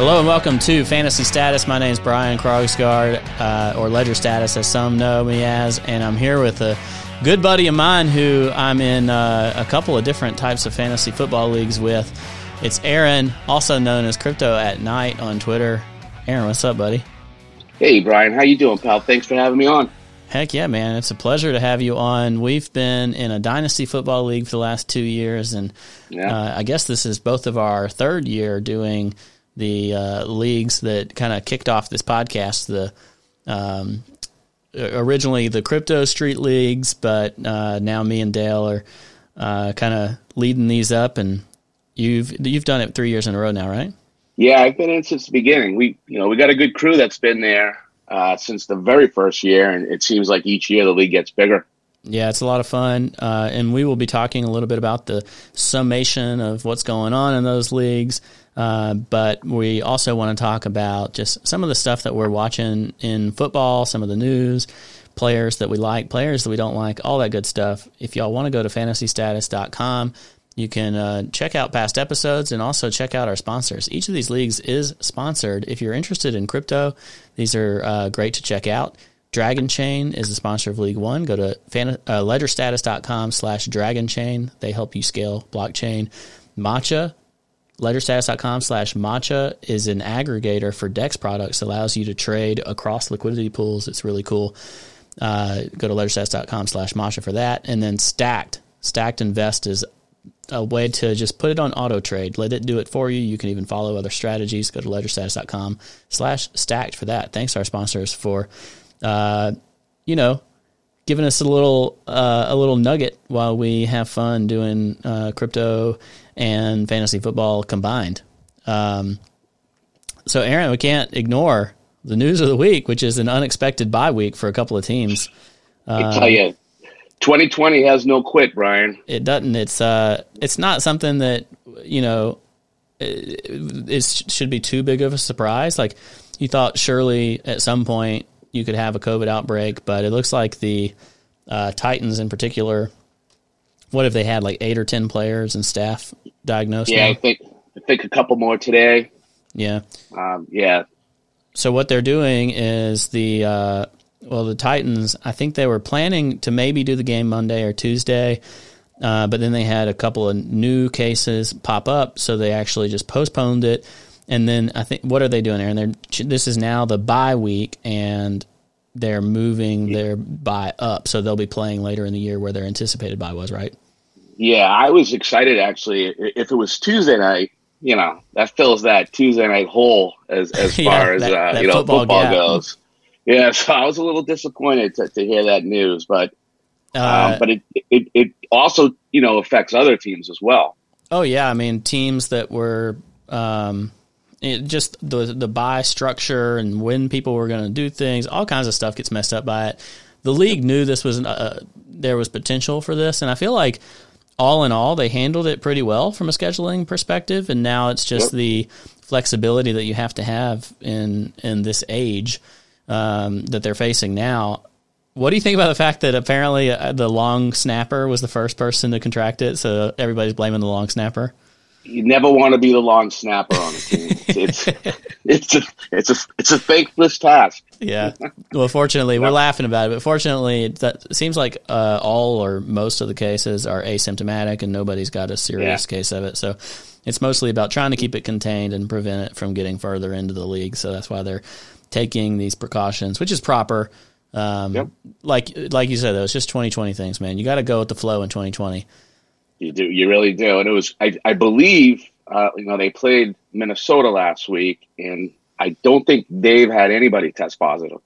Hello and welcome to Fantasy Status. My name is Brian Krogsgard, uh, or Ledger Status, as some know me as, and I'm here with a good buddy of mine who I'm in uh, a couple of different types of fantasy football leagues with. It's Aaron, also known as Crypto at Night on Twitter. Aaron, what's up, buddy? Hey, Brian, how you doing, pal? Thanks for having me on. Heck yeah, man! It's a pleasure to have you on. We've been in a dynasty football league for the last two years, and yeah. uh, I guess this is both of our third year doing the uh, leagues that kind of kicked off this podcast. The um, originally the crypto street leagues, but uh, now me and Dale are uh, kind of leading these up, and you've you've done it three years in a row now, right? Yeah, I've been in since the beginning. We you know we got a good crew that's been there uh, since the very first year, and it seems like each year the league gets bigger. Yeah, it's a lot of fun, uh, and we will be talking a little bit about the summation of what's going on in those leagues. Uh, but we also want to talk about just some of the stuff that we're watching in football, some of the news, players that we like, players that we don't like, all that good stuff. If y'all want to go to fantasystatus.com, you can uh, check out past episodes and also check out our sponsors. Each of these leagues is sponsored. If you're interested in crypto, these are uh, great to check out. Dragonchain is the sponsor of League One. Go to fan, uh, ledgerstatus.com slash Dragonchain. They help you scale blockchain. Matcha, ledgerstatus.com slash Matcha is an aggregator for DEX products. allows you to trade across liquidity pools. It's really cool. Uh, go to ledgerstatus.com slash Matcha for that. And then Stacked. Stacked Invest is a way to just put it on auto trade. Let it do it for you. You can even follow other strategies. Go to ledgerstatus.com slash stacked for that. Thanks to our sponsors for, uh, you know, giving us a little uh, a little nugget while we have fun doing uh, crypto and fantasy football combined. Um, so, Aaron, we can't ignore the news of the week, which is an unexpected bye week for a couple of teams. I tell you, 2020 has no quit, Brian. It doesn't. It's uh, it's not something that you know, it, it should be too big of a surprise. Like you thought, surely at some point you could have a COVID outbreak, but it looks like the uh, Titans in particular. What if they had like eight or ten players and staff diagnosed? Yeah, now? I think I think a couple more today. Yeah, um, yeah. So what they're doing is the uh, well, the Titans, I think they were planning to maybe do the game Monday or Tuesday, uh, but then they had a couple of new cases pop up, so they actually just postponed it. And then I think what are they doing there? And they're this is now the bye week, and they're moving their bye up, so they'll be playing later in the year where their anticipated bye was, right? Yeah, I was excited actually. If it was Tuesday night, you know that fills that Tuesday night hole as as far as that, uh, that you know football, football goes. Yeah, so I was a little disappointed to, to hear that news, but uh, um, but it, it it also you know affects other teams as well. Oh yeah, I mean teams that were um, it, just the the bye structure and when people were going to do things, all kinds of stuff gets messed up by it. The league knew this was uh, there was potential for this, and I feel like all in all they handled it pretty well from a scheduling perspective. And now it's just yep. the flexibility that you have to have in in this age um, that they're facing now. What do you think about the fact that apparently uh, the long snapper was the first person to contract it? So everybody's blaming the long snapper. You never want to be the long snapper on a team. it's it's a it's a it's a thankless task. yeah. Well, fortunately, we're laughing about it, but fortunately, that it seems like uh, all or most of the cases are asymptomatic, and nobody's got a serious yeah. case of it. So it's mostly about trying to keep it contained and prevent it from getting further into the league. So that's why they're taking these precautions, which is proper. Um, yep. Like like you said, though, it's just 2020 things, man. You got to go with the flow in 2020. You do, you really do. And it was, I, I believe, uh, you know, they played Minnesota last week, and I don't think they've had anybody test positive.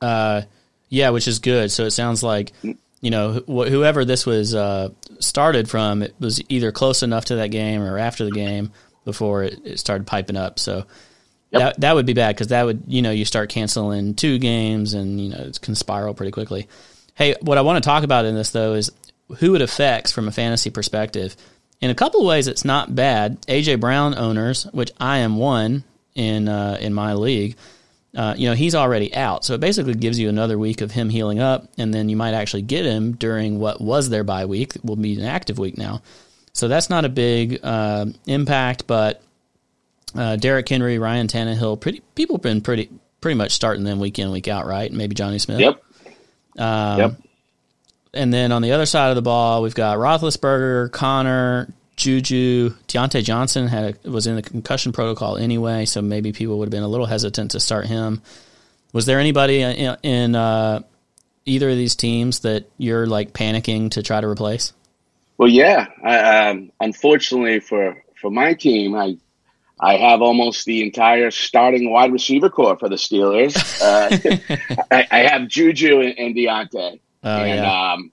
Uh, yeah, which is good. So it sounds like mm. you know wh- whoever this was uh, started from, it was either close enough to that game or after the game before it, it started piping up. So Yep. That that would be bad because that would you know you start canceling two games and you know it can spiral pretty quickly. Hey, what I want to talk about in this though is who it affects from a fantasy perspective. In a couple of ways, it's not bad. AJ Brown owners, which I am one in uh, in my league, uh, you know he's already out, so it basically gives you another week of him healing up, and then you might actually get him during what was their bye week. Will be an active week now, so that's not a big uh, impact, but uh, Derrick Henry, Ryan Tannehill. Pretty people have been pretty pretty much starting them week in week out, right? Maybe Jonnu Smith. Yep. Um, yep. And then on the other side of the ball, we've got Roethlisberger, Conner, Juju, Diontae Johnson had was in the concussion protocol anyway, so maybe people would have been a little hesitant to start him. Was there anybody in, in uh, either of these teams that you're like panicking to try to replace? Well, yeah. I, um, unfortunately for for my team, I I have almost the entire starting wide receiver corps for the Steelers. Uh, I, I, have Juju and, and Diontae, oh, and yeah. um,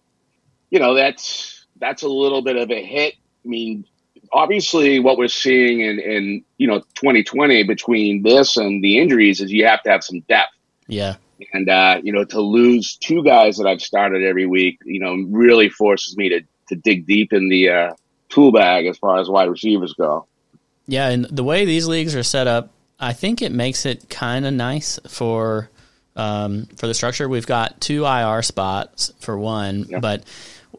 you know that's that's a little bit of a hit. I mean, obviously, what we're seeing in in you know 2020 between this and the injuries is you have to have some depth. Yeah. And uh, you know, to lose two guys that I've started every week, you know, really forces me to to dig deep in the uh, tool bag as far as wide receivers go. Yeah, and the way these leagues are set up, I think it makes it kind of nice for um, for the structure. We've got two IR spots for one, yeah. but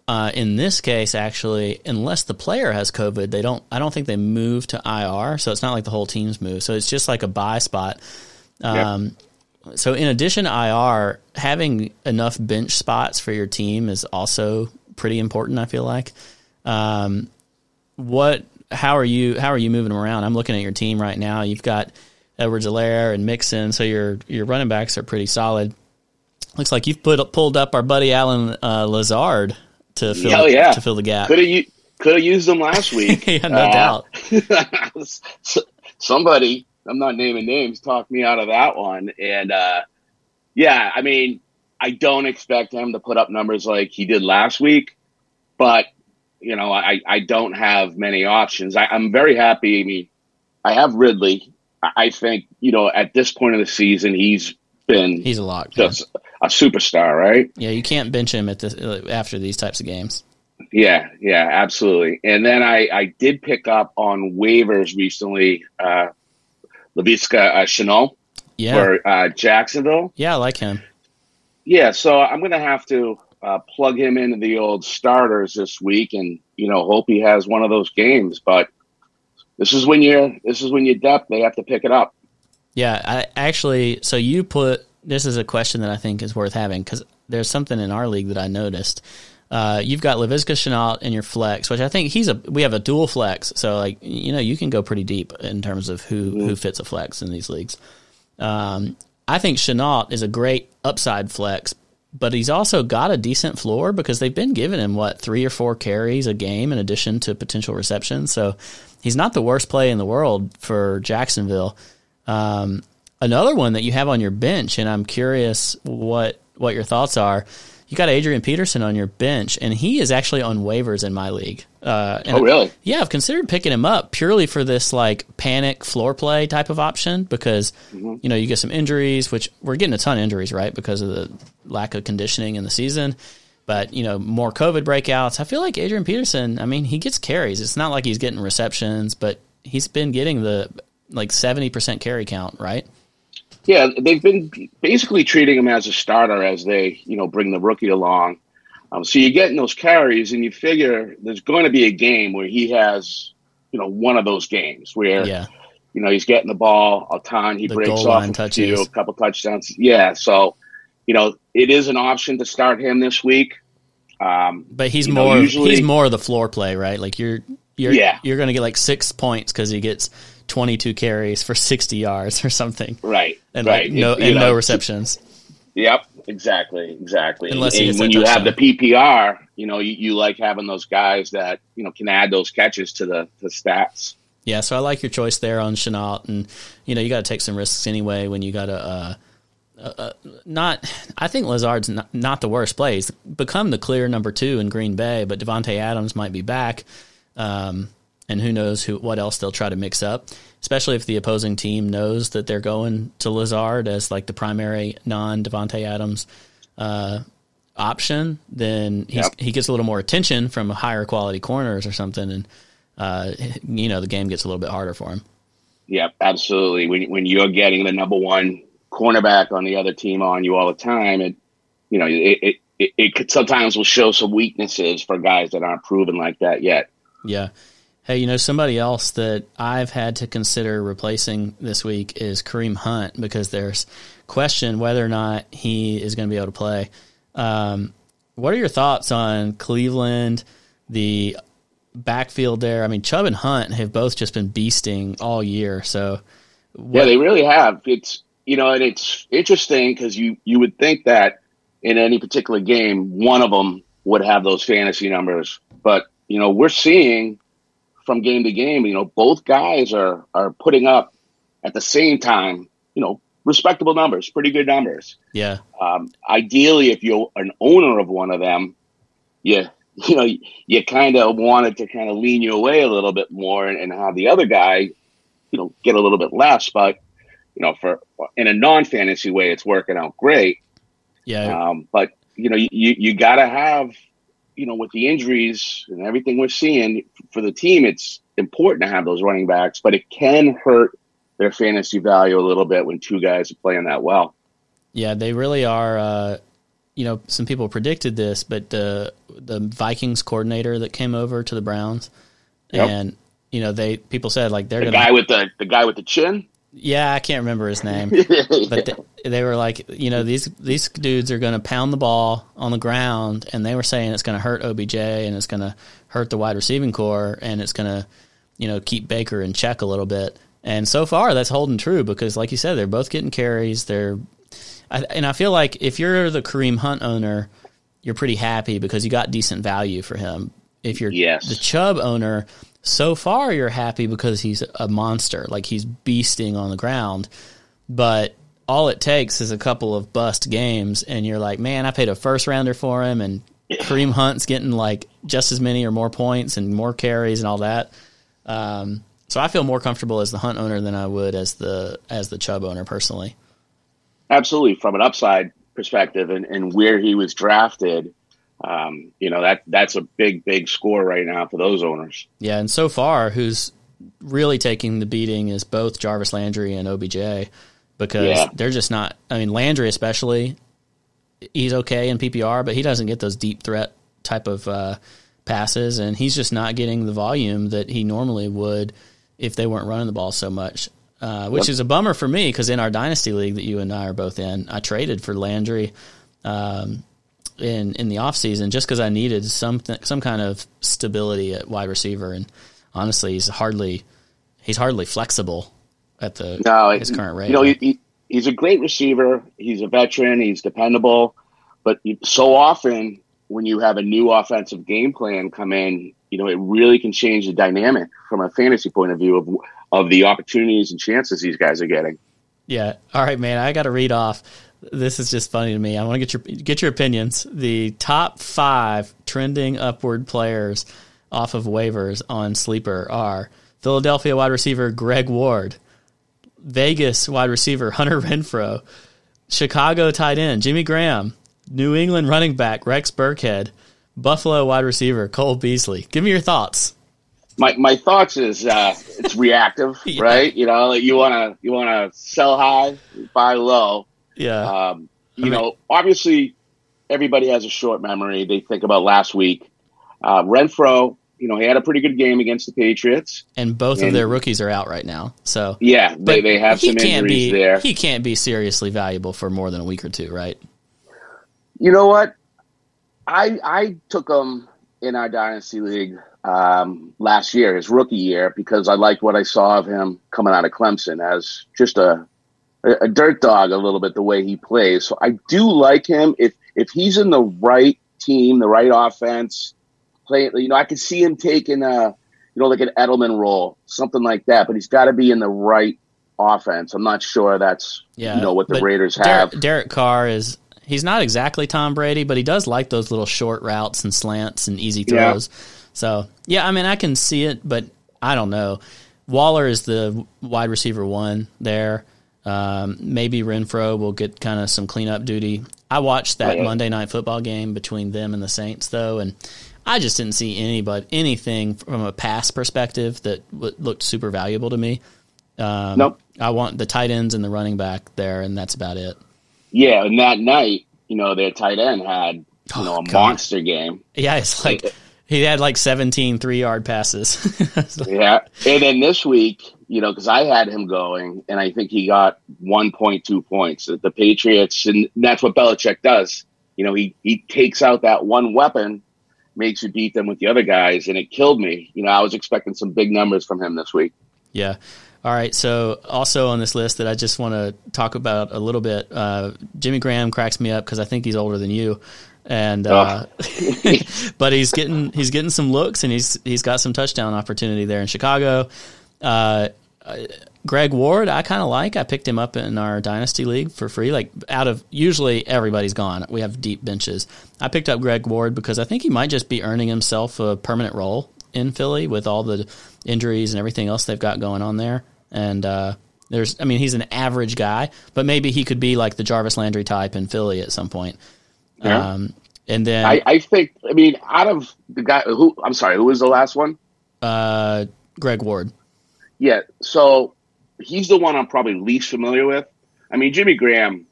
uh, in this case, actually, unless the player has COVID, they don't. I don't think they move to IR, so it's not like the whole team's move. So it's just like a bye spot. Um, yeah. So in addition to IR, having enough bench spots for your team is also pretty important. I feel like. Um, what how are you how are you moving them around? I'm looking at your team right now. You've got Edwards-Helaire and Mixon, so your your running backs are pretty solid. Looks like you've put pulled up our buddy Allen uh, Lazard to fill Hell yeah. to fill the gap. Could have could have used them last week. yeah, no uh, doubt. somebody, I'm not naming names, talked me out of that one, and uh, yeah, I mean, I don't expect him to put up numbers like he did last week, but you know, I, I don't have many options. I, am very happy. I mean, I have Ridley. I think, you know, at this point of the season, he's been he's a lot just a superstar, right? Yeah, you can't bench him at this after these types of games. Yeah, yeah, absolutely. And then I, I did pick up on waivers recently, uh, Laviska uh, Shenault yeah. for uh, Jacksonville. Yeah, I like him. Yeah, so I'm going to have to uh, plug him into the old starters this week, and you know, hope he has one of those games. But this is when you're this is when you're depth. They have to pick it up. Yeah, I actually. So you put this is a question that I think is worth having because there's something in our league that I noticed. Uh, you've got Laviska Shenault in your flex, which I think he's a. We have a dual flex, so like you know you can go pretty deep in terms of who mm. who fits a flex in these leagues. Um, I think Shenault is a great upside flex but he's also got a decent floor because they've been giving him what three or four carries a game in addition to potential receptions. So he's not the worst play in the world for Jacksonville. Um, another one that you have on your bench, and I'm curious what what your thoughts are you got Adrian Peterson on your bench, and he is actually on waivers in my league. Uh, oh, really? Yeah, I've considered picking him up purely for this like panic floor play type of option because mm-hmm. you know you get some injuries, which we're getting a ton of injuries right because of the lack of conditioning in the season. But you know more COVID breakouts. I feel like Adrian Peterson. I mean, he gets carries. It's not like he's getting receptions, but he's been getting the like seventy percent carry count, right? Yeah, they've been basically treating him as a starter as they, you know, bring the rookie along. Um, so you're getting those carries, and you figure there's going to be a game where he has, you know, one of those games where, yeah. you know, he's getting the ball a ton, he the breaks off a few, a couple touchdowns. Yeah, so you know, it is an option to start him this week. Um, but he's more know, usually, he's more of the floor play, right? Like you're you're yeah. you're going to get like six points because he gets 22 carries for 60 yards or something. Right. And right. Like no, and know, no receptions. Yep. Exactly. Exactly. Unless and, and when you have the PPR, you know, you, you like having those guys that, you know, can add those catches to the, the stats. Yeah. So I like your choice there on Shenault. And, you know, you got to take some risks anyway when you got to, uh, uh, uh, not, I think Lazard's not, not the worst play. He's become the clear number two in Green Bay, but Davante Adams might be back. Um, and who knows who what else they'll try to mix up. Especially if the opposing team knows that they're going to Lazard as like the primary non Davante Adams uh, option, then yep. he gets a little more attention from higher quality corners or something, and uh, you know the game gets a little bit harder for him. Yeah, absolutely. When when you're getting the number one cornerback on the other team on you all the time, it you know it it, it, it could sometimes will show some weaknesses for guys that aren't proven like that yet. Yeah. Hey, you know, somebody else that I've had to consider replacing this week is Kareem Hunt because there's question whether or not he is going to be able to play. Um, what are your thoughts on Cleveland, the backfield there? I mean, Chubb and Hunt have both just been beasting all year. So, what- yeah, they really have. It's you know, and it's interesting because you you would think that in any particular game, one of them would have those fantasy numbers, but you know, we're seeing from game to game. You know, both guys are are putting up at the same time. You know, respectable numbers, pretty good numbers. Yeah. Um, ideally, if you're an owner of one of them, you you know you kind of wanted to kind of lean you away a little bit more and, and have the other guy, you know, get a little bit less. But you know, for in a non fantasy way, it's working out great. Yeah. Um, but you know, you you got to have you know, with the injuries and everything we're seeing for the team, it's important to have those running backs, but it can hurt their fantasy value a little bit when two guys are playing that well. Yeah, they really are. Uh, you know, some people predicted this, but the the Vikings coordinator that came over to the Browns, yep. and you know, they people said like they're the gonna, guy with the the guy with the chin. Yeah, I can't remember his name, but they, they, were like, you know, these these dudes are going to pound the ball on the ground, and they were saying it's going to hurt OBJ and it's going to hurt the wide receiving corps, and it's going to, you know, keep Baker in check a little bit. And so far, that's holding true because, like you said, they're both getting carries. They're, I, and I feel like if you're the Kareem Hunt owner, you're pretty happy because you got decent value for him. If you're yes. the Chubb owner, so far you're happy because he's a monster, like he's beasting on the ground. But all it takes is a couple of bust games, and you're like, man, I paid a first rounder for him, and Kareem Hunt's getting like just as many or more points and more carries and all that. Um, so I feel more comfortable as the Hunt owner than I would as the as the Chubb owner personally. Absolutely, from an upside perspective and, and where he was drafted, um, you know that that's a big big score right now for those owners. Yeah, and so far, who's really taking the beating is both Jarvis Landry and OBJ because yeah. they're just not. I mean, Landry especially, he's okay in PPR, but he doesn't get those deep threat type of uh, passes, and he's just not getting the volume that he normally would if they weren't running the ball so much. Uh, which yep. is a bummer for me because in our dynasty league that you and I are both in, I traded for Landry. Um, in in the offseason just because I needed some some kind of stability at wide receiver, and honestly, he's hardly he's hardly flexible at the no, his current rate. You know, he, he's a great receiver. He's a veteran. He's dependable, but so often when you have a new offensive game plan come in, you know, it really can change the dynamic from a fantasy point of view of of the opportunities and chances these guys are getting. Yeah. All right, man. I got to read off this is just funny to me. I want to get your get your opinions. The top five trending upward players off of waivers on sleeper are Philadelphia wide receiver Greg Ward, Vegas wide receiver Hunter Renfrow, Chicago tight end Jimmy Graham, New England running back Rex Burkhead, Buffalo wide receiver Cole Beasley. Give me your thoughts. My my thoughts is uh, it's reactive, yeah. right? You know, you wanna you wanna sell high, buy low yeah. Um, you I mean, know, obviously, everybody has a short memory. They think about last week. Uh, Renfrow, you know, he had a pretty good game against the Patriots, and both and, of their rookies are out right now. So yeah, they, they have some injuries be, there. He can't be seriously valuable for more than a week or two, right? You know what? I I took him in our dynasty league um, last year, his rookie year, because I liked what I saw of him coming out of Clemson as just a a dirt dog a little bit the way he plays. So I do like him if if he's in the right team, the right offense, play. You know, I could see him taking a you know like an Edelman role, something like that. But he's got to be in the right offense. I'm not sure that's yeah, you know what the Raiders have. Derek, Derek Carr is. He's not exactly Tom Brady, but he does like those little short routes and slants and easy throws. Yeah. So yeah, I mean I can see it, but I don't know. Waller is the wide receiver one there. Um, maybe Renfrow will get kind of some cleanup duty. I watched that Monday night football game between them and the Saints, though, and I just didn't see anybody anything from a pass perspective that w- looked super valuable to me. Um, nope. I want the tight ends and the running back there, and that's about it. Yeah, and that night, you know, their tight end had you oh, know a God. monster game. Yeah, it's like He had like 17 three yard passes. yeah. And then this week, you know, because I had him going, and I think he got 1.2 points. The Patriots, and that's what Belichick does. You know, he, he takes out that one weapon, makes you beat them with the other guys, and it killed me. You know, I was expecting some big numbers from him this week. Yeah. All right. So, also on this list that I just want to talk about a little bit, uh, Jimmy Graham cracks me up because I think he's older than you and uh, oh. but he's getting he's getting some looks and he's he's got some touchdown opportunity there in Chicago. Uh, Greg Ward, I kind of like. I picked him up in our dynasty league for free. Like out of usually everybody's gone. We have deep benches. I picked up Greg Ward because I think he might just be earning himself a permanent role in Philly with all the injuries and everything else they've got going on there. And uh, there's, I mean, he's an average guy, but maybe he could be like the Jarvis Landry type in Philly at some point. Yeah. Um, and then I, I, think I mean out of the guy who I'm sorry, who was the last one? Uh, Greg Ward. Yeah, so he's the one I'm probably least familiar with. I mean, Jimmy Graham.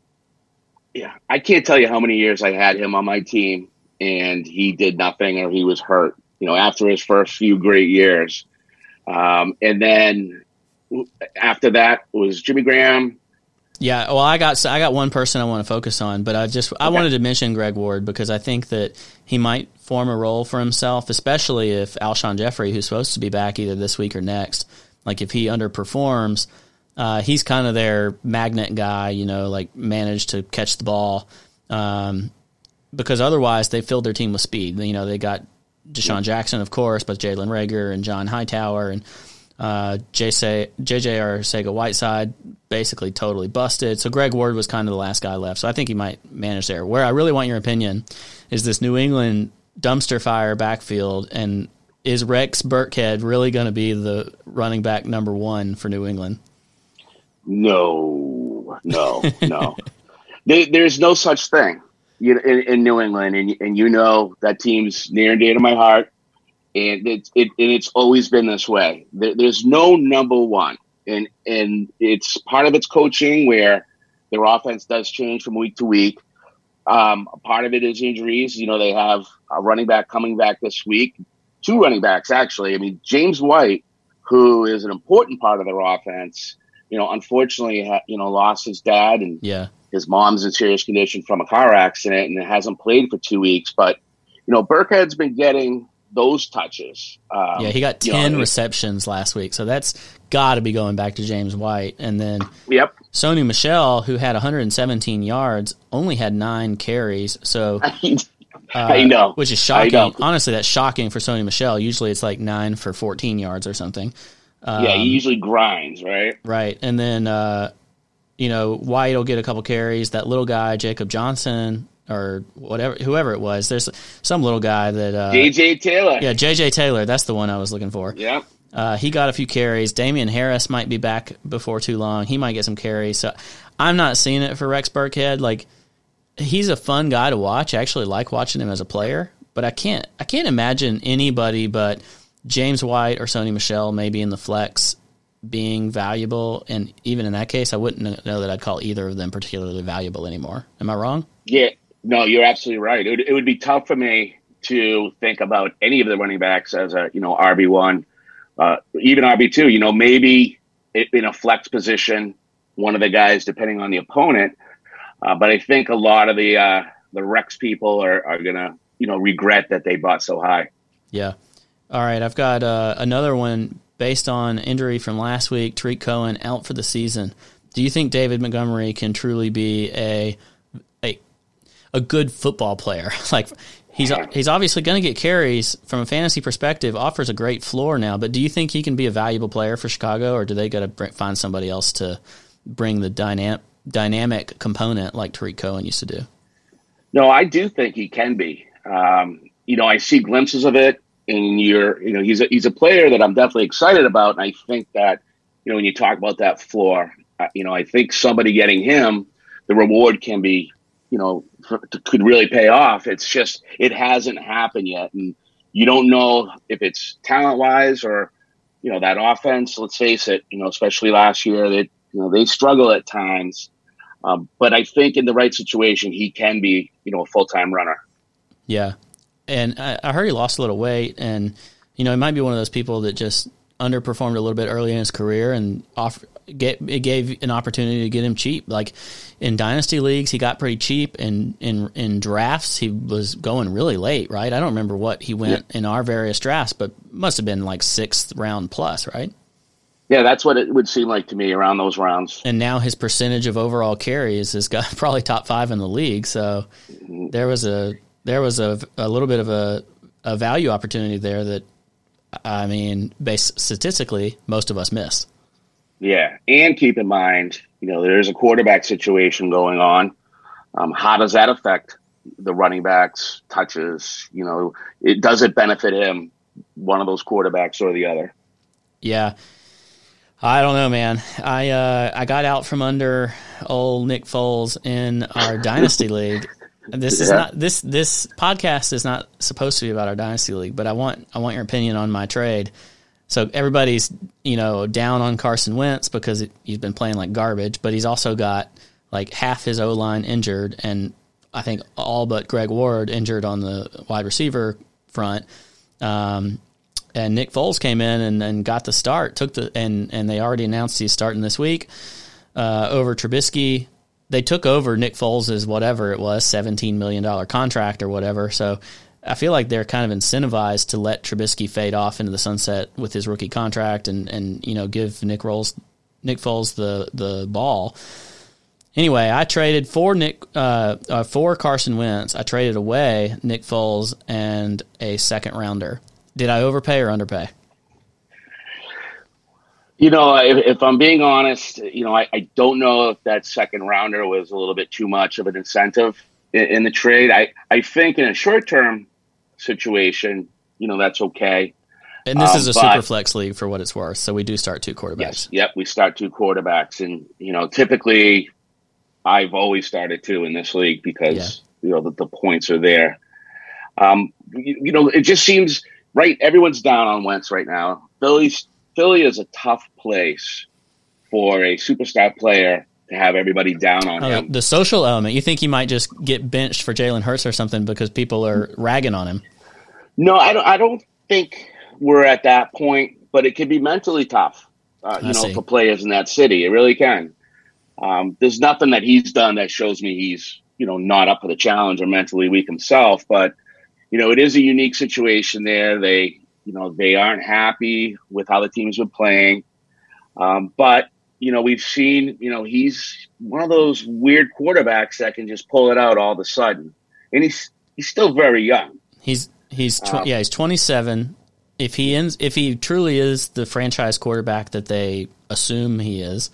Yeah, I can't tell you how many years I had him on my team, and he did nothing or he was hurt. You know, after his first few great years, um, and then after that was Jimmy Graham, yeah, well, I got I got one person I want to focus on, but I just I wanted to mention Greg Ward because I think that he might form a role for himself, especially if Alshon Jeffery, who's supposed to be back either this week or next, like if he underperforms, uh, he's kind of their magnet guy, you know, like managed to catch the ball, um, because otherwise they filled their team with speed. You know, they got DeSean Jackson, of course, but Jalen Reagor and John Hightower and uh, JJ, JJ Arcega-Whiteside basically totally busted. So Greg Ward was kind of the last guy left. So I think he might manage there. Where I really want your opinion is this New England dumpster fire backfield. And is Rex Burkhead really going to be the running back number one for New England? No, no, no. there, there's no such thing in, in New England. And, and you know that team's near and dear to my heart and it, it and it's always been this way. There, there's no number one, and and it's part of its coaching where their offense does change from week to week. Um, part of it is injuries. You know, they have a running back coming back this week, two running backs actually. I mean, James White, who is an important part of their offense, you know, unfortunately, you know, lost his dad and yeah. his mom's in serious condition from a car accident and hasn't played for two weeks. But you know, Burkhead's been getting those touches. Um, yeah, he got ten know, receptions last week, so that's got to be going back to James White. And then, yep, Sony Michel, who had 117 yards, only had nine carries. So. Uh, I know, which is shocking. Honestly, that's shocking for Sony Michel. Usually, it's like nine for 14 yards or something. Um, yeah, he um, usually grinds, right? Right, and then uh, you know White will get a couple carries. That little guy, Jacob Johnson, or whatever, whoever it was. There's some little guy that uh, JJ Taylor. Yeah, JJ Taylor. That's the one I was looking for. Yeah. Uh, he got a few carries. Damien Harris might be back before too long. He might get some carries. So I'm not seeing it for Rex Burkhead. Like he's a fun guy to watch. I actually like watching him as a player, but I can't I can't imagine anybody but James White or Sony Michel maybe in the flex being valuable. And even in that case, I wouldn't know that I'd call either of them particularly valuable anymore. Am I wrong? Yeah, no, you're absolutely right. It would, it would be tough for me to think about any of the running backs as a you know RB one, uh, even RB two. You know, maybe in a flex position, one of the guys, depending on the opponent. Uh, but I think a lot of the uh, the Rex people are, are gonna you know regret that they bought so high. Yeah. All right, I've got uh, another one based on injury from last week. Tarik Cohen out for the season. Do you think David Montgomery can truly be a a good football player. like he's he's obviously going to get carries from a fantasy perspective. Offers a great floor now, but do you think he can be a valuable player for Chicago, or do they got to find somebody else to bring the dynamic dynamic component like Tarik Cohen used to do? No, I do think he can be. Um, you know, I see glimpses of it, and you're you know he's a, he's a player that I'm definitely excited about, and I think that you know when you talk about that floor, uh, you know I think somebody getting him, the reward can be you know could really pay off. It's just it hasn't happened yet, and you don't know if it's talent wise or you know that offense. Let's face it, you know, especially last year, that you know they struggle at times. Um, but I think in the right situation, he can be you know a full time runner. Yeah. and I, I heard he lost a little weight, and you know, he might be one of those people that just underperformed a little bit early in his career and off, get, it gave an opportunity to get him cheap. Like in dynasty leagues, he got pretty cheap, and in in drafts, he was going really late. Right? I don't remember what he went yeah. in our various drafts, but must have been like sixth round plus, right? Yeah, that's what it would seem like to me around those rounds. And now his percentage of overall carries has got probably top five in the league. So mm-hmm. there was a there was a, a little bit of a, a value opportunity there that I mean, based statistically, most of us miss. Yeah, and keep in mind, you know, there's a quarterback situation going on. Um, how does that affect the running backs touches? You know, it does it benefit him, one of those quarterbacks or the other? Yeah. I don't know, man. I uh, I got out from under old Nick Foles in our dynasty league. This yeah. is not this this podcast is not supposed to be about our dynasty league, but I want I want your opinion on my trade. So everybody's you know down on Carson Wentz because it, he's been playing like garbage, but he's also got like half his O line injured, and I think all but Greg Ward injured on the wide receiver front. Um, and Nick Foles came in and, and got the start. Took the and and they already announced he's starting this week uh, over Trubisky. They took over Nick Foles' whatever it was, seventeen million dollar contract or whatever. So I feel like they're kind of incentivized to let Trubisky fade off into the sunset with his rookie contract and and you know give Nick Rolls Nick Foles the the ball. Anyway, I traded for Nick uh, uh, for Carson Wentz. I traded away Nick Foles and a second rounder. Did I overpay or underpay? You know, if, if I'm being honest, you know, I, I, don't know if that second rounder was a little bit too much of an incentive in, in the trade. I, I think in a short term situation, you know, that's okay. And this um, is a super flex league for what it's worth. So we do start two quarterbacks. Yes, yep, we start two quarterbacks. And, you know, typically I've always started two in this league because, yeah. you know, the, the points are there. Um, you, you know, it just seems – right, everyone's down on Wentz right now. Philly's Philly is a tough place for a superstar player to have everybody down on oh, him. The social element. You think he might just get benched for Jalen Hurts or something because people are ragging on him? No, I don't. I don't think we're at that point. But it can be mentally tough, uh, you I know, see. for players in that city. It really can. Um, there's nothing that he's done that shows me he's you know not up for the challenge or mentally weak himself. But you know, it is a unique situation there. They, you know, they aren't happy with how the team's been playing. Um, but, you know, we've seen, you know, he's one of those weird quarterbacks that can just pull it out all of a sudden. And he's, he's still very young. He's, he's, tw- um, yeah, he's 27. If he ends, if he truly is the franchise quarterback that they assume he is,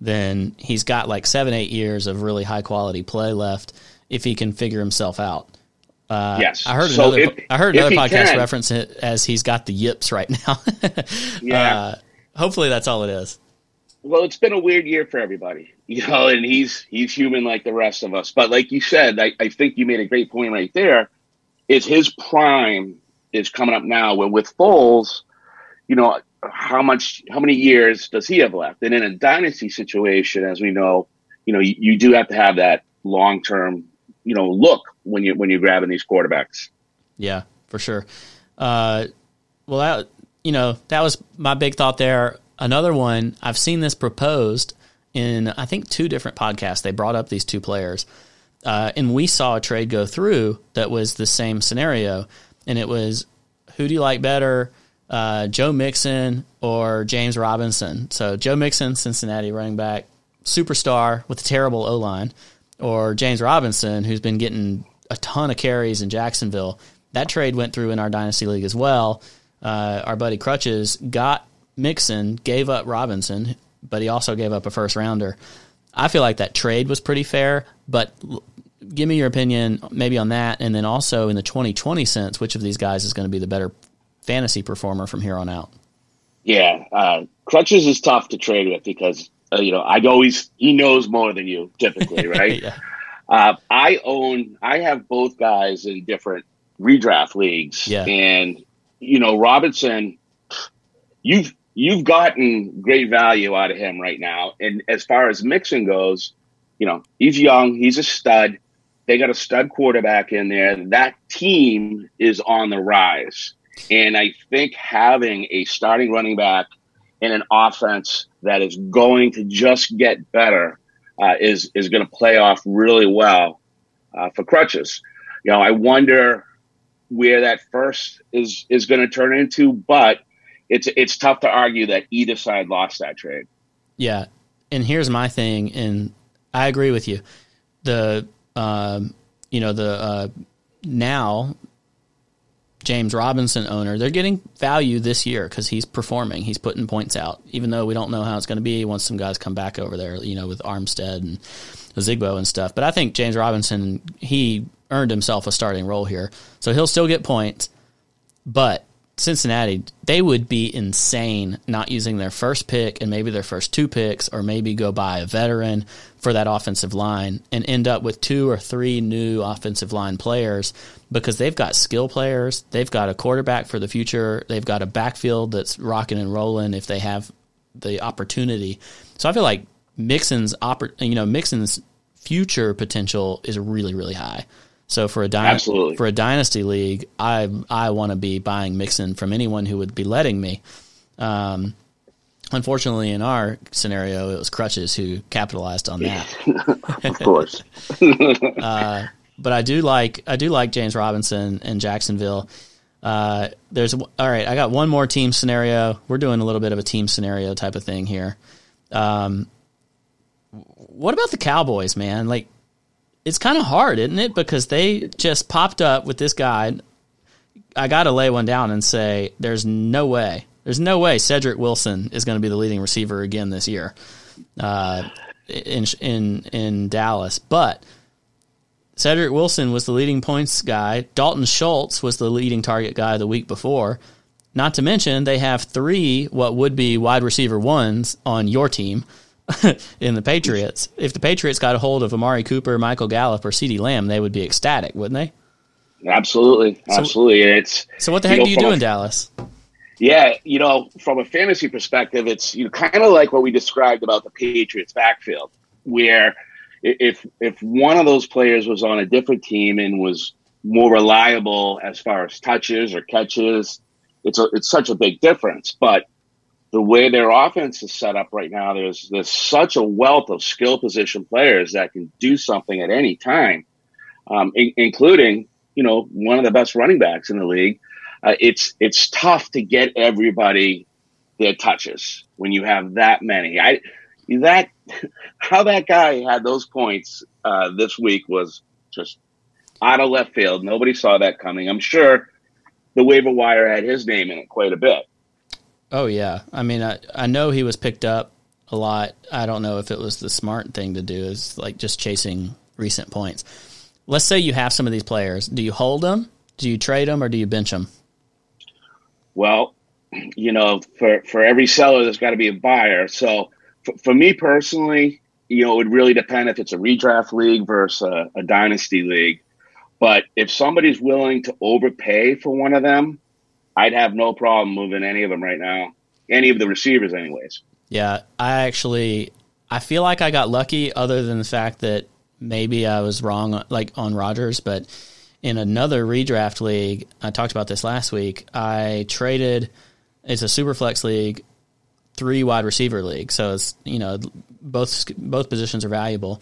then he's got like seven, eight years of really high quality play left if he can figure himself out. Uh, yes, I heard so another. If, I heard another podcast can, reference it as he's got the yips right now. yeah. Uh, hopefully, that's all it is. Well, it's been a weird year for everybody, you know, and he's he's human like the rest of us. But like you said, I, I think you made a great point right there. Is his prime is coming up now? Where with Foles, you know, how much, how many years does he have left? And in a dynasty situation, as we know, you know, you, you do have to have that long term you know look when you when you're grabbing these quarterbacks. Yeah, for sure. Uh, well, that you know that was my big thought there. Another one I've seen this proposed in I think two different podcasts. They brought up these two players, uh, and we saw a trade go through that was the same scenario, and it was who do you like better, uh, Joe Mixon or James Robinson? So Joe Mixon, Cincinnati running back, superstar with a terrible O line or James Robinson, who's been getting a ton of carries in Jacksonville. That trade went through in our dynasty league as well. Uh, our buddy Crutches got Mixon, gave up Robinson, but he also gave up a first rounder. I feel like that trade was pretty fair, but give me your opinion maybe on that, and then also in the 2020 sense, which of these guys is going to be the better fantasy performer from here on out? Yeah, uh, Crutches is tough to trade with because uh, you know, I'd always he knows more than you typically, right? yeah. Uh, I own I have both guys in different redraft leagues, yeah. and you know Robinson, you've you've gotten great value out of him right now, and as far as Mixon goes, you know he's young, he's a stud. They got a stud quarterback in there. That team is on the rise. And I think having a starting running back in an offense that is going to just get better uh, is is going to play off really well uh, for Crutches. You know, I wonder where that first is is going to turn into, but it's it's tough to argue that either side lost that trade. Yeah, and here's my thing, and I agree with you. The um, you know the uh, now James Robinson owner, they're getting value this year because he's performing. He's putting points out, even though we don't know how it's going to be once some guys come back over there, you know, with Armstead and Ozigbo and stuff. But I think James Robinson, he earned himself a starting role here. So he'll still get points. But Cincinnati, they would be insane not using their first pick and maybe their first two picks, or maybe go buy a veteran for that offensive line and end up with two or three new offensive line players because they've got skill players, they've got a quarterback for the future, they've got a backfield that's rocking and rolling if they have the opportunity. So I feel like Mixon's oppor- you know Mixon's future potential is really really high. So for a dy- for a dynasty league, I I want to be buying Mixon from anyone who would be letting me. Um, unfortunately, in our scenario, it was Crutches who capitalized on that. of course. uh, but I do like I do like James Robinson and Jacksonville. Uh, there's all right. I got one more team scenario. We're doing a little bit of a team scenario type of thing here. Um, what about the Cowboys, man? Like it's kind of hard, isn't it? Because they just popped up with this guy. I got to lay one down and say there's no way, there's no way Cedric Wilson is going to be the leading receiver again this year uh, in in in Dallas. But Cedric Wilson was the leading points guy. Dalton Schultz was the leading target guy the week before. Not to mention they have three what would be wide receiver ones on your team. in the Patriots. If the Patriots got a hold of Amari Cooper, Michael Gallup, or CeeDee Lamb, they would be ecstatic, wouldn't they? Absolutely, absolutely. So, it's so. What the heck know, do you do in Dallas? Yeah, you know, from a fantasy perspective, it's you know, kind of like what we described about the Patriots backfield, where if if one of those players was on a different team and was more reliable as far as touches or catches, it's a, it's such a big difference. But the way their offense is set up right now, there's there's such a wealth of skill position players that can do something at any time, um, I- including you know one of the best running backs in the league. Uh, it's it's tough to get everybody their touches when you have that many. I that how that guy had those points uh, this week was just out of left field. Nobody saw that coming. I'm sure the waiver wire had his name in it quite a bit. Oh yeah, I mean, I I know he was picked up a lot. I don't know if it was the smart thing to do is like just chasing recent points. Let's say you have some of these players. Do you hold them? Do you trade them, or do you bench them? Well, you know, for for every seller, there's got to be a buyer. So for, for, me personally, you know, it would really depend if it's a redraft league versus a, a dynasty league. But if somebody's willing to overpay for one of them, I'd have no problem moving any of them right now. Any of the receivers, anyways. Yeah, I actually I feel like I got lucky, other than the fact that maybe I was wrong, like on Rodgers, but in another redraft league, I talked about this last week. I traded. It's a super flex league, three wide receiver league. So it's you know both both positions are valuable.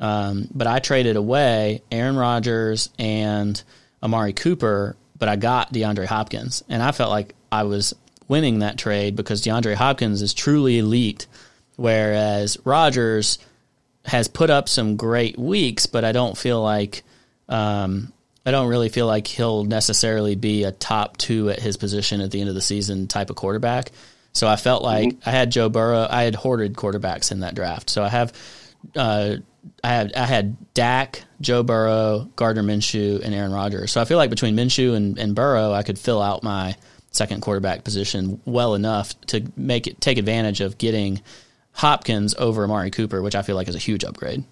Um, but I traded away Aaron Rodgers and Amari Cooper but I got DeAndre Hopkins, and I felt like I was winning that trade because DeAndre Hopkins is truly elite, whereas Rodgers has put up some great weeks, but I don't feel like um, I don't really feel like he'll necessarily be a top two at his position at the end of the season type of quarterback. So I felt like mm-hmm. I had Joe Burrow. I had hoarded quarterbacks in that draft. So I have uh, I had I had Dak, Joe Burrow, Gardner Minshew, and Aaron Rodgers. So I feel like between Minshew and, and Burrow, I could fill out my second quarterback position well enough to make it take advantage of getting Hopkins over Amari Cooper, which I feel like is a huge upgrade.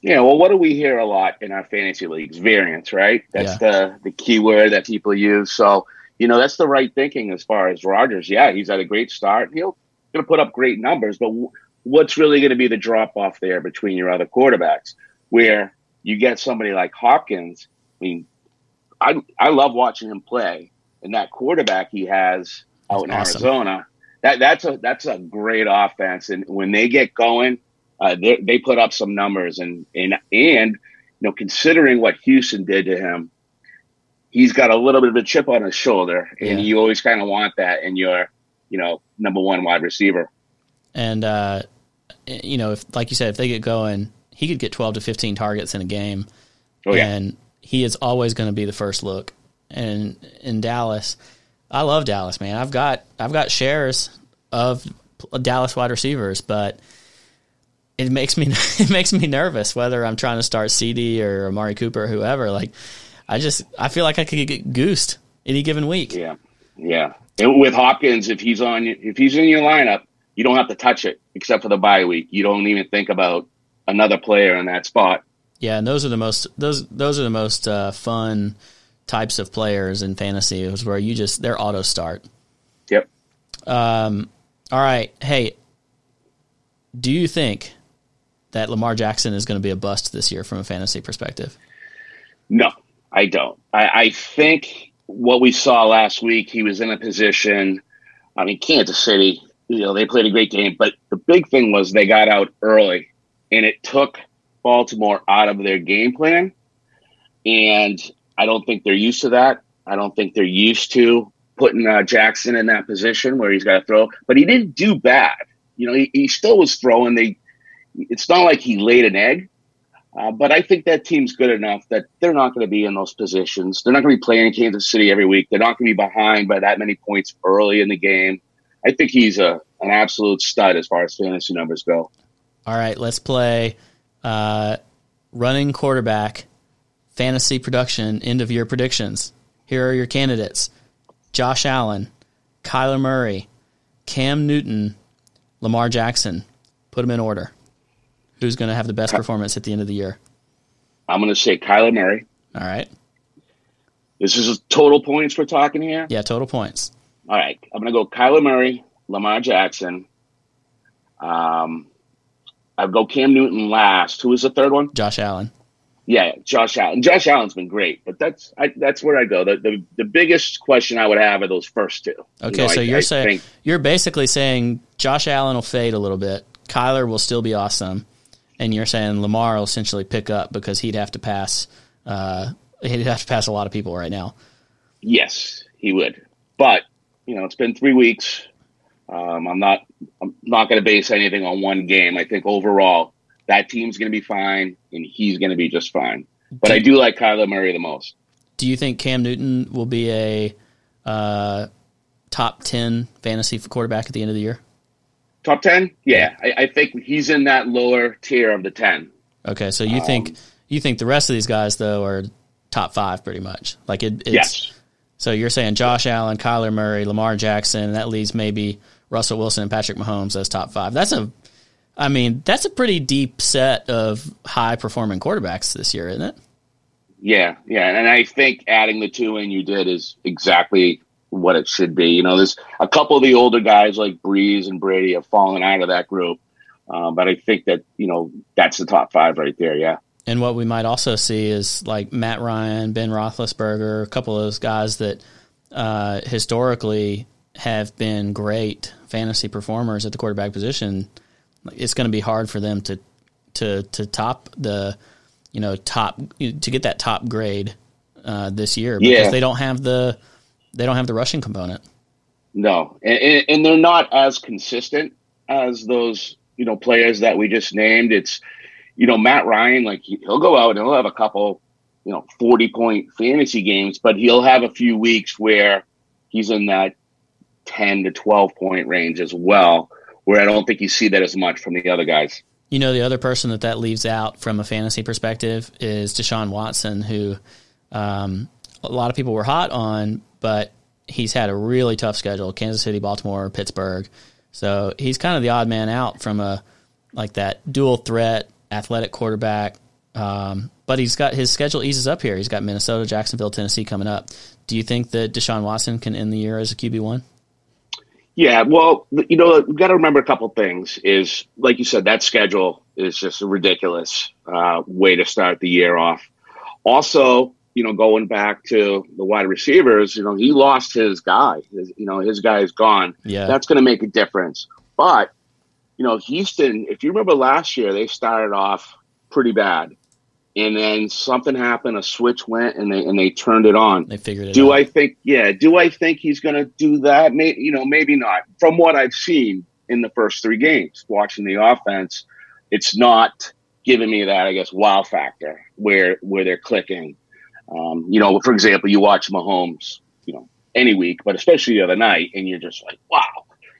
Yeah, well, what do we hear a lot in our fantasy leagues? Variance, right? That's yeah. the the key word that people use. So you know that's the right thinking as far as Rodgers. Yeah, he's had a great start. He'll going to put up great numbers, but what's really going to be the drop off there between your other quarterbacks, where you get somebody like Hopkins. I mean, I I love watching him play, and that quarterback he has out in awesome. Arizona. That that's a that's a great offense, and when they get going, uh, they, they put up some numbers, and and and you know considering what Houston did to him, he's got a little bit of a chip on his shoulder, and yeah. you always kind of want that in your you know number one wide receiver. And uh, you know, if like you said, if they get going, he could get twelve to fifteen targets in a game. Oh, yeah. And he is always going to be the first look. And in Dallas, I love Dallas, man. I've got I've got shares of Dallas wide receivers, but it makes me it makes me nervous whether I'm trying to start CeeDee or Amari Cooper or whoever. Like, I just I feel like I could get goosed any given week. Yeah, yeah. And with Hopkins, if he's on if he's in your lineup, you don't have to touch it except for the bye week. You don't even think about another player in that spot. Yeah, and those are the most those those are the most uh, fun types of players in fantasy. Is where you just they're auto start. Yep. Um. All right. Hey, do you think that Lamar Jackson is going to be a bust this year from a fantasy perspective? No, I don't. I, I think what we saw last week, he was in a position. I mean, Kansas City, you know, they played a great game, but the big thing was they got out early, and it took Baltimore out of their game plan. And I don't think they're used to that. I don't think they're used to putting uh, Jackson in that position where he's got to throw. But he didn't do bad. You know, he, he still was throwing. They, it's not like he laid an egg. Uh, but I think that team's good enough that they're not going to be in those positions. They're not going to be playing Kansas City every week. They're not going to be behind by that many points early in the game. I think he's a an absolute stud as far as fantasy numbers go. All right, let's play uh, running quarterback, fantasy production, end of year predictions. Here are your candidates Josh Allen, Kyler Murray, Cam Newton, Lamar Jackson. Put them in order. Who's going to have the best performance at the end of the year? I'm going to say Kyler Murray. All right. This is total points we're talking here? Yeah, total points. All right. I'm going to go Kyler Murray, Lamar Jackson, um, I'd go Cam Newton last. Who is the third one? Josh Allen. Yeah, Josh Allen. Josh Allen's been great, but that's I, that's where I go. The, the, the biggest question I would have are those first two. Okay, you know, so I, you're I saying think, you're basically saying Josh Allen will fade a little bit. Kyler will still be awesome, and you're saying Lamar will essentially pick up because he'd have to pass. Uh, he'd have to pass a lot of people right now. Yes, he would. But you know, it's been three weeks. Um, I'm not I'm not going to base anything on one game. I think overall that team's going to be fine and he's going to be just fine. But I do like Kyler Murray the most. Do you think Cam Newton will be a uh, top ten fantasy quarterback at the end of the year? Top ten? Yeah, I, I, think he's in that lower tier of the ten. Okay, so you um, think you think the rest of these guys though are top five pretty much? Like it, it's, yes. So you're saying Josh Allen, Kyler Murray, Lamar Jackson, that leaves maybe Russell Wilson and Patrick Mahomes as top five. That's a, I mean, that's a pretty deep set of high performing quarterbacks this year, isn't it? Yeah, yeah, and I think adding the two in you did is exactly what it should be. You know, there's a couple of the older guys like Brees and Brady have fallen out of that group, um, but I think that you know that's the top five right there. Yeah. And what we might also see is like Matt Ryan, Ben Roethlisberger, a couple of those guys that uh, historically have been great fantasy performers at the quarterback position, it's going to be hard for them to to to top the you know top to get that top grade uh, this year because yeah. they don't have the they don't have the rushing component. No, and, and they're not as consistent as those you know players that we just named. It's you know Matt Ryan, like he'll go out and he'll have a couple you know 40 point fantasy games, but he'll have a few weeks where he's in that 10 to 12 point range as well, where I don't think you see that as much from the other guys. You know, the other person that that leaves out from a fantasy perspective is Deshaun Watson, who um, a lot of people were hot on, but he's had a really tough schedule Kansas City, Baltimore, Pittsburgh. So he's kind of the odd man out from a like that dual threat athletic quarterback. Um, but he's got his schedule eases up here. He's got Minnesota, Jacksonville, Tennessee coming up. Do you think that Deshaun Watson can end the year as a QB one? Yeah, well, you know, we've got to remember a couple things. Is like you said, that schedule is just a ridiculous uh, way to start the year off. Also, you know, going back to the wide receivers, you know, he lost his guy. His, you know, his guy is gone. Yeah, that's going to make a difference. But you know, Houston, if you remember last year, they started off pretty bad. And then something happened, a switch went and they and they turned it on. They figured it do out. I think yeah, do I think he's gonna do that? Maybe you know, maybe not. From what I've seen in the first three games, watching the offense, it's not giving me that, I guess, wow factor where where they're clicking. Um, you know, for example, you watch Mahomes, you know, any week, but especially the other night, and you're just like, wow.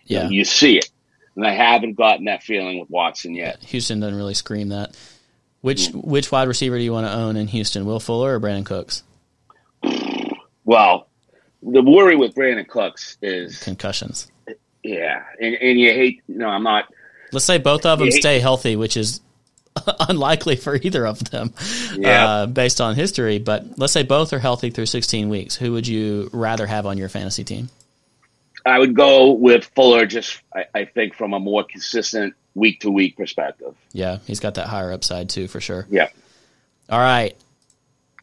Yeah. You, know, you see it. And I haven't gotten that feeling with Watson yet. Houston doesn't really scream that. Which mm. which wide receiver do you want to own in Houston, Will Fuller or Brandin Cooks? Well, the worry with Brandin Cooks is concussions. Yeah, and and you hate. Know, I'm not. Let's say both of them stay healthy, which is unlikely for either of them, yeah. uh, based on history. But let's say both are healthy through 16 weeks. Who would you rather have on your fantasy team? I would go with Fuller, just I, I think from a more consistent week to week perspective. Yeah, he's got that higher upside too, for sure. Yeah. All right,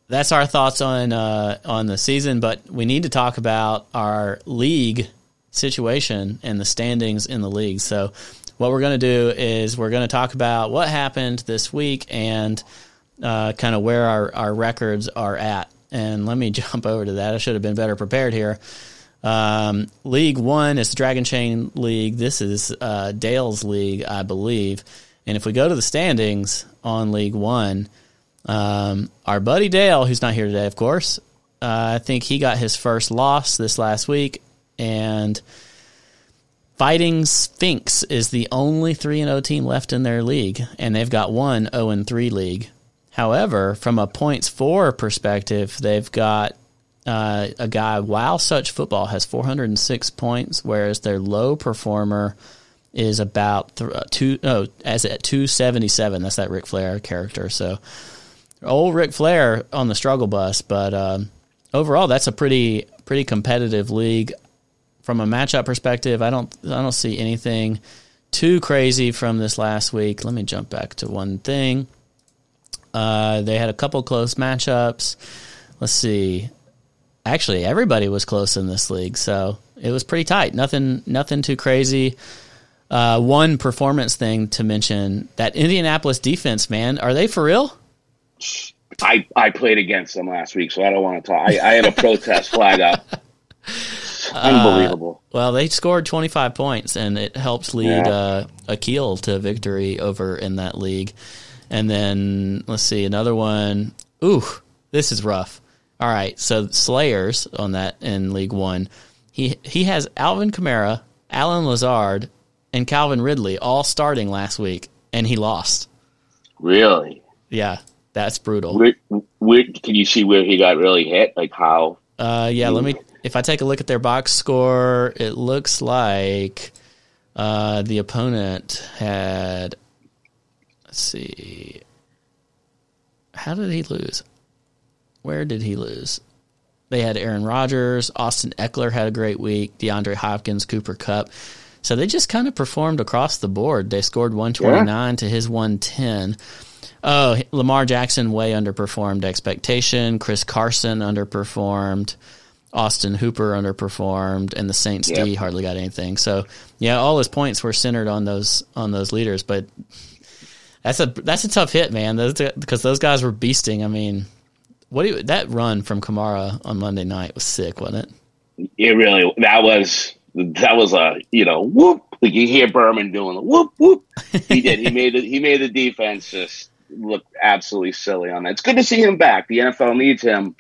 that's our thoughts on uh, on the season, but we need to talk about our league situation and the standings in the league. So, what we're going to do is we're going to talk about what happened this week and uh, kind of where our, our records are at. And let me jump over to that. I should have been better prepared here. Um, league One is the Dragonchain League. This is uh, Dale's league, I believe. And if we go to the standings on League One, um, our buddy Dale, who's not here today, of course, uh, I think he got his first loss this last week, and Fighting Sphinx is the only three and zero oh team left in their league, and they've got one zero oh and three league. However, from a points for perspective, they've got uh, a guy, while Such Football, has 406 points, whereas their low performer is about th- uh, two. Oh, as at 277. That's that Ric Flair character. So old Ric Flair on the struggle bus, but um, overall, that's a pretty pretty competitive league. From a matchup perspective, I don't I don't see anything too crazy from this last week. Let me jump back to one thing. Uh, they had a couple close matchups. Let's see actually everybody was close in this league, so it was pretty tight. Nothing, nothing too crazy. Uh, one performance thing to mention: that Indianapolis defense, man, are they for real? I I played against them last week, so I don't want to talk. I, I had a protest flag up. Unbelievable. Uh, well, they scored 25 points, and it helps lead yeah. uh, Akil to victory over in that league. And then let's see another one. Ooh, this is rough. All right, so Slayers on that in League One, he he has Alvin Kamara, Allen Lazard, and Calvin Ridley all starting last week, and he lost. Really? Yeah, that's brutal. Where, where, can you see where he got really hit? Like how? Uh, yeah. Let me. If I take a look at their box score, it looks like uh, the opponent had. Let's see. How did he lose? Where did he lose? They had Aaron Rodgers, Austin Ekeler had a great week, DeAndre Hopkins, Cooper Kupp. So they just kind of performed across the board. They scored 129 yeah. to his 110. Oh, Lamar Jackson way underperformed expectation. Chris Carson underperformed. Austin Hooper underperformed, and the Saints yep. D hardly got anything. So, yeah, all his points were centered on those on those leaders. But that's a that's a tough hit, man. Those, because those guys were beasting. I mean, what you, that run from Kamara on Monday night was sick, wasn't it? It really that was that was a you know whoop like you hear Berman doing the whoop whoop. He did. he made it. He made the defense just look absolutely silly on that. It's good to see him back. The NFL needs him.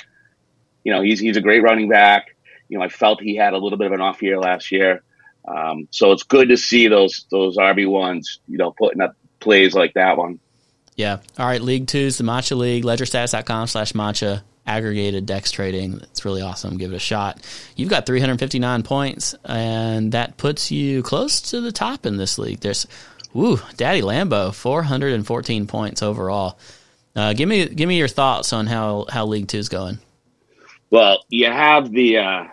You know, he's he's a great running back. You know, I felt he had a little bit of an off year last year. Um, so it's good to see those those RB ones, you know, putting up plays like that one. Yeah. All right. League two is the Matcha League. Ledgerstats.com slash Matcha. Aggregated Dex trading. It's really awesome. Give it a shot. You've got 359 points, and that puts you close to the top in this league. There's, woo, Daddy Lambo, 414 points overall. Uh, give me give me your thoughts on how, how League Two is going. Well, you have the uh,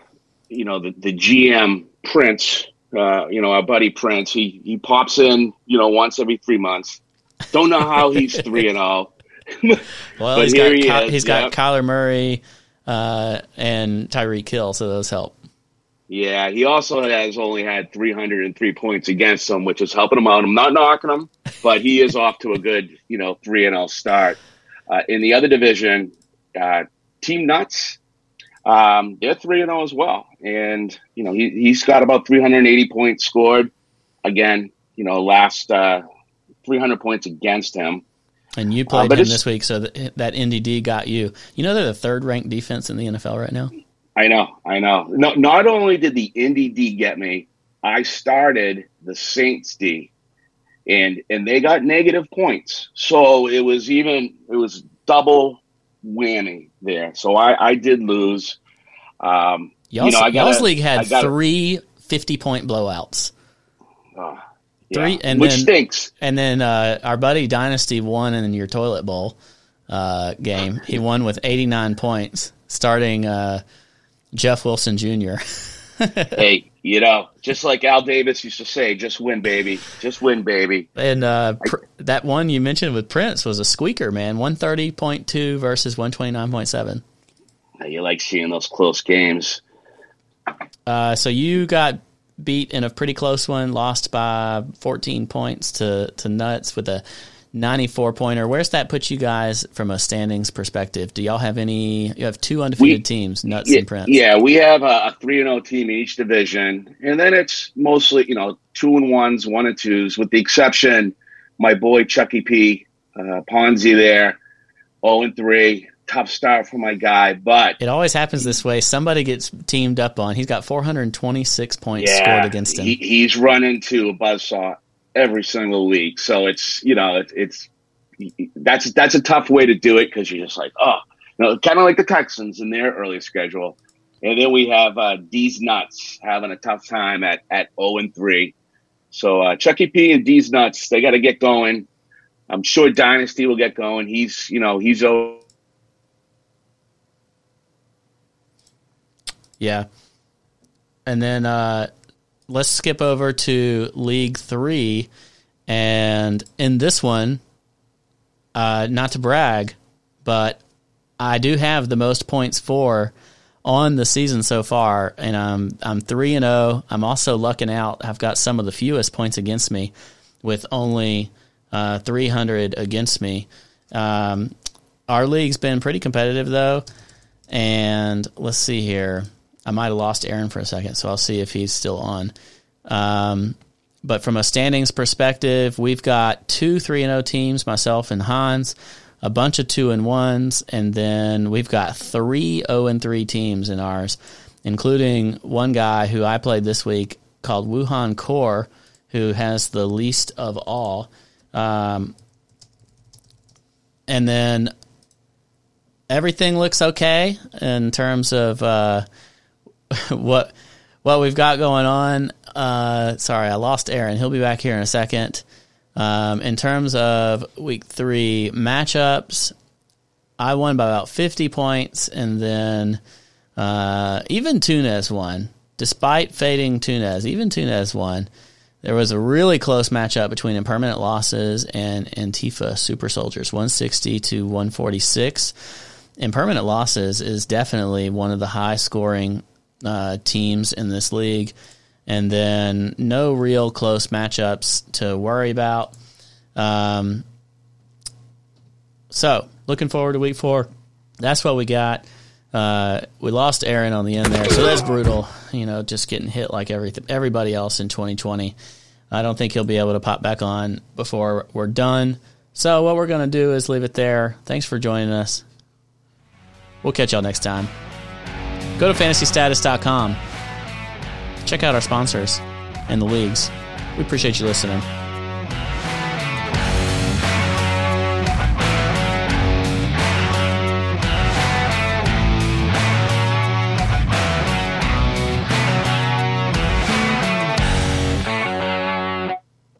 you know the, the GM Prince uh, you know, our buddy Prince. He he pops in, you know, once every three months. Don't know how he's three and all. Oh. well, he's got he Ky- he's got yep. Kyler Murray uh, and Tyreek Hill, so those help. Yeah, he also has only had 303 points against him, which is helping him out. I'm not knocking him, but he is off to a good, you know, three and L start. Uh, in the other division, uh, Team Nuts, um, they're three and all as well, and you know he he's got about 380 points scored. Again, you know, last uh, 300 points against him. And you played uh, him this week, so that, that NDD got you. You know they're the third ranked defense in the NFL right now. I know, I know. No, not only did the NDD get me, I started the Saints D, and and they got negative points, so it was even it was double whammy there. So I, I did lose. Um, y'all's, you know, y'all's league had gotta, three 50 point blowouts. Uh, Three and which then, stinks. And then uh, our buddy Dynasty won in your toilet bowl uh, game. He won with 89 points, starting uh, Jeff Wilson Jr. hey, you know, just like Al Davis used to say, just win, baby, just win, baby. And uh, pr- that one you mentioned with Prince was a squeaker, man. One thirty point two versus one twenty nine point seven. You like seeing those close games. Uh, so you got beat in a pretty close one, lost by 14 points to, to Nuts with a 94 pointer. Where's that put you guys from a standings perspective? Do y'all have any? You have two undefeated we, teams, Nuts yeah, and Prince. Yeah, we have a, 3 and 0 team in each division. And then it's mostly, you know, two and ones, one and twos, with the exception, my boy Chucky P. Uh, Ponzi there, 0 and 3 tough start for my guy, but it always happens this way. Somebody gets teamed up on. He's got 426 points yeah, scored against him. He, he's run into a buzzsaw every single week, so it's you know it, it's that's that's a tough way to do it because you're just like oh, you know, kind of like the Texans in their early schedule, and then we have uh, D's nuts having a tough time at at 0 and three. So uh, Chucky P and D's nuts, they got to get going. I'm sure Dynasty will get going. He's you know he's over Yeah. And then uh, let's skip over to League Three. And in this one, uh, not to brag, but I do have the most points for on the season so far, and I'm I'm three and zero. Oh. I'm also lucking out. I've got some of the fewest points against me, with only uh, 300 against me. Um, our league's been pretty competitive though, and let's see here. I might have lost Aaron for a second, so I'll see if he's still on. Um, but from a standings perspective, we've got two 3 and 0 teams, myself and Hans, a bunch of 2 and 1s, and then we've got three 0 and 3 teams in ours, including one guy who I played this week called Wuhan Core, who has the least of all. Um, and then everything looks okay in terms of. Uh, what what we've got going on. Uh, sorry, I lost Aaron. He'll be back here in a second. Um, in terms of week three matchups, I won by about 50 points, and then uh, even Tunez won. Despite fading Tunez, even Tunez won. There was a really close matchup between Impermanent Losses and Antifa Super Soldiers, 160 to 146. Impermanent Losses is definitely one of the high scoring uh, teams in this league, and then no real close matchups to worry about. Um, so looking forward to week four. That's what we got. Uh, we lost Aaron on the end there, so that's brutal. You know, just getting hit like everything, everybody else in 2020. I don't think he'll be able to pop back on before we're done. So what we're going to do is leave it there. Thanks for joining us. We'll catch y'all next time. Go to fantasystatus.com. Check out our sponsors and the leagues. We appreciate you listening.